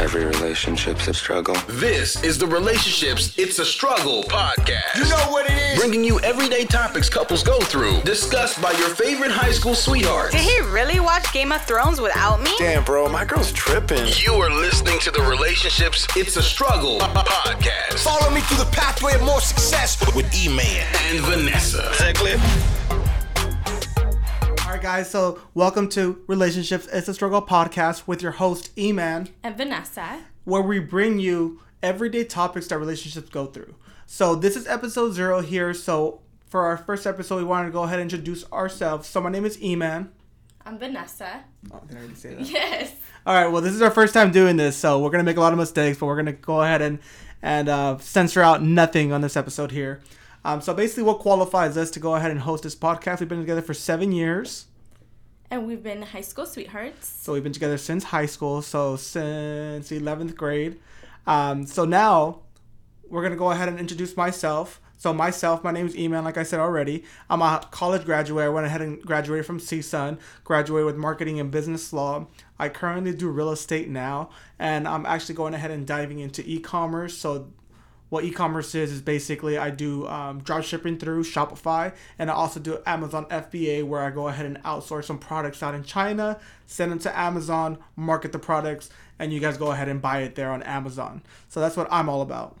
Every relationship's a struggle. This is the Relationships It's a Struggle podcast. You know what it is. Bringing you everyday topics couples go through, discussed by your favorite high school sweethearts. Did he really watch Game of Thrones without me? Damn, bro, my girl's tripping. You are listening to the Relationships It's a Struggle podcast. Follow me through the pathway of more success with E-Man. And Vanessa. Is that clear? Right, guys. So, welcome to Relationships It's a Struggle podcast with your host, E Man, and Vanessa. where we bring you everyday topics that relationships go through. So, this is episode zero here. So, for our first episode, we wanted to go ahead and introduce ourselves. So, my name is E Man. I'm Vanessa. Oh, did I already say that? Yes. All right. Well, this is our first time doing this, so we're gonna make a lot of mistakes, but we're gonna go ahead and and uh, censor out nothing on this episode here. Um, so basically, what qualifies us to go ahead and host this podcast? We've been together for seven years. And we've been high school sweethearts. So we've been together since high school, so since 11th grade. Um, so now we're going to go ahead and introduce myself. So myself, my name is Eman, like I said already. I'm a college graduate. I went ahead and graduated from CSUN, graduated with marketing and business law. I currently do real estate now, and I'm actually going ahead and diving into e-commerce. So what e-commerce is is basically I do um, drop shipping through Shopify, and I also do Amazon FBA, where I go ahead and outsource some products out in China, send them to Amazon, market the products, and you guys go ahead and buy it there on Amazon. So that's what I'm all about.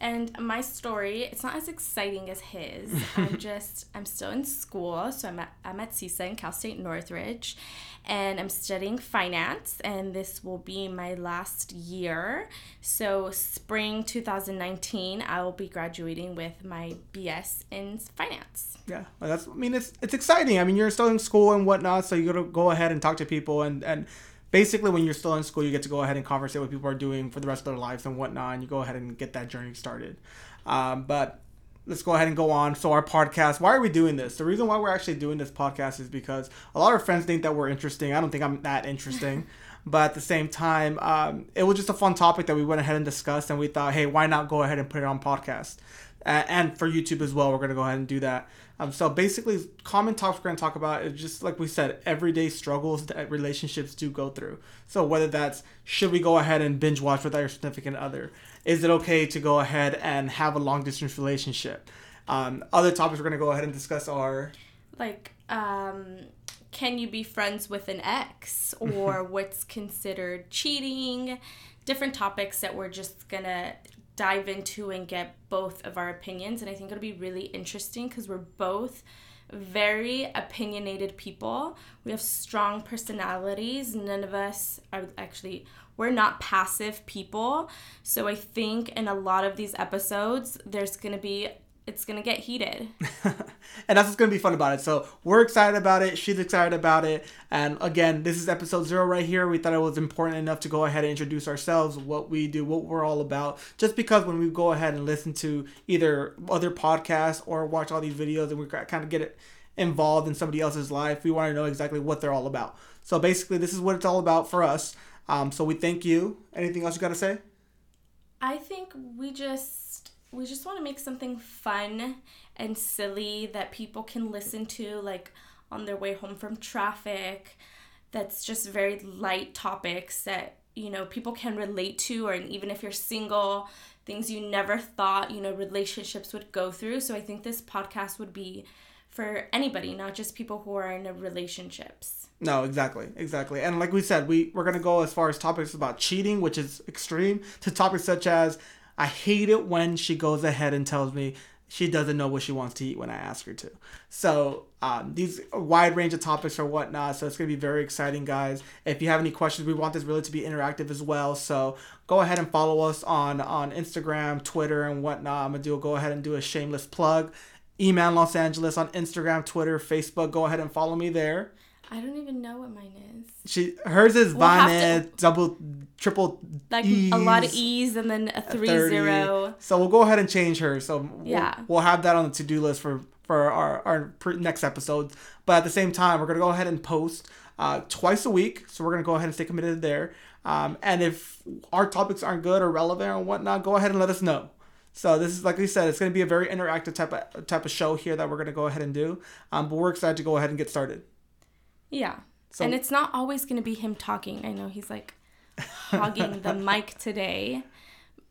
And my story, it's not as exciting as his. I'm just, I'm still in school. So I'm at, I'm at CSUN in Cal State Northridge. And I'm studying finance. And this will be my last year. So, spring 2019, I will be graduating with my BS in finance. Yeah, well, that's. I mean, it's it's exciting. I mean, you're still in school and whatnot, so you got to go ahead and talk to people and and basically when you're still in school, you get to go ahead and conversate what people are doing for the rest of their lives and whatnot, and you go ahead and get that journey started. Um, but let's go ahead and go on. So our podcast, why are we doing this? The reason why we're actually doing this podcast is because a lot of friends think that we're interesting. I don't think I'm that interesting. but at the same time, um, it was just a fun topic that we went ahead and discussed, and we thought, hey, why not go ahead and put it on podcast? Uh, and for YouTube as well, we're gonna go ahead and do that. Um, so basically, common topics we're gonna talk about is just like we said, everyday struggles that relationships do go through. So whether that's should we go ahead and binge watch with our significant other? Is it okay to go ahead and have a long distance relationship? Um, other topics we're gonna go ahead and discuss are Like, um, can you be friends with an ex? Or what's considered cheating? Different topics that we're just gonna dive into and get both of our opinions. And I think it'll be really interesting because we're both very opinionated people. We have strong personalities. None of us are actually, we're not passive people. So I think in a lot of these episodes, there's going to be, it's going to get heated. and that's what's gonna be fun about it. So we're excited about it. She's excited about it. And again, this is episode zero right here. We thought it was important enough to go ahead and introduce ourselves, what we do, what we're all about. Just because when we go ahead and listen to either other podcasts or watch all these videos, and we kind of get it involved in somebody else's life, we want to know exactly what they're all about. So basically, this is what it's all about for us. Um, so we thank you. Anything else you got to say? I think we just we just want to make something fun and silly that people can listen to like on their way home from traffic. That's just very light topics that you know people can relate to or even if you're single, things you never thought, you know, relationships would go through. So I think this podcast would be for anybody, not just people who are in relationships. No, exactly, exactly. And like we said, we we're gonna go as far as topics about cheating, which is extreme, to topics such as I hate it when she goes ahead and tells me she doesn't know what she wants to eat when I ask her to. So um, these wide range of topics or whatnot. So it's gonna be very exciting, guys. If you have any questions, we want this really to be interactive as well. So go ahead and follow us on on Instagram, Twitter, and whatnot. I'm gonna do go ahead and do a shameless plug. Eman Los Angeles on Instagram, Twitter, Facebook. Go ahead and follow me there. I don't even know what mine is. She hers is We'll double triple Like E's, a lot of E's and then a three 30. zero. So we'll go ahead and change her. So we'll, Yeah. we'll have that on the to do list for for our our next episodes. But at the same time, we're gonna go ahead and post uh, twice a week. So we're gonna go ahead and stay committed there. Um, and if our topics aren't good or relevant or whatnot, go ahead and let us know. So this is like we said, it's going to be a very interactive type of type of show here that we're going to go ahead and do. Um, but we're excited to go ahead and get started. Yeah. So- and it's not always going to be him talking. I know he's like hogging the mic today.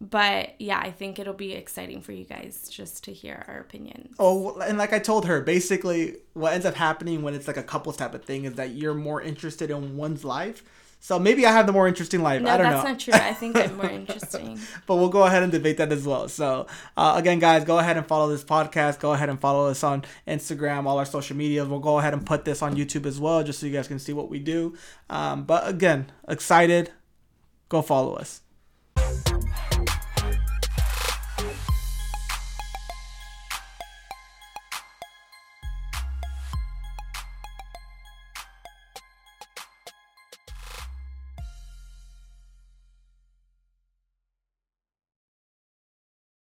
But yeah, I think it'll be exciting for you guys just to hear our opinions. Oh, and like I told her, basically, what ends up happening when it's like a couples type of thing is that you're more interested in one's life. So maybe I have the more interesting life. No, I don't that's know. not true. I think I'm more interesting. but we'll go ahead and debate that as well. So, uh, again, guys, go ahead and follow this podcast. Go ahead and follow us on Instagram, all our social medias. We'll go ahead and put this on YouTube as well, just so you guys can see what we do. Um, but again, excited. Go follow us.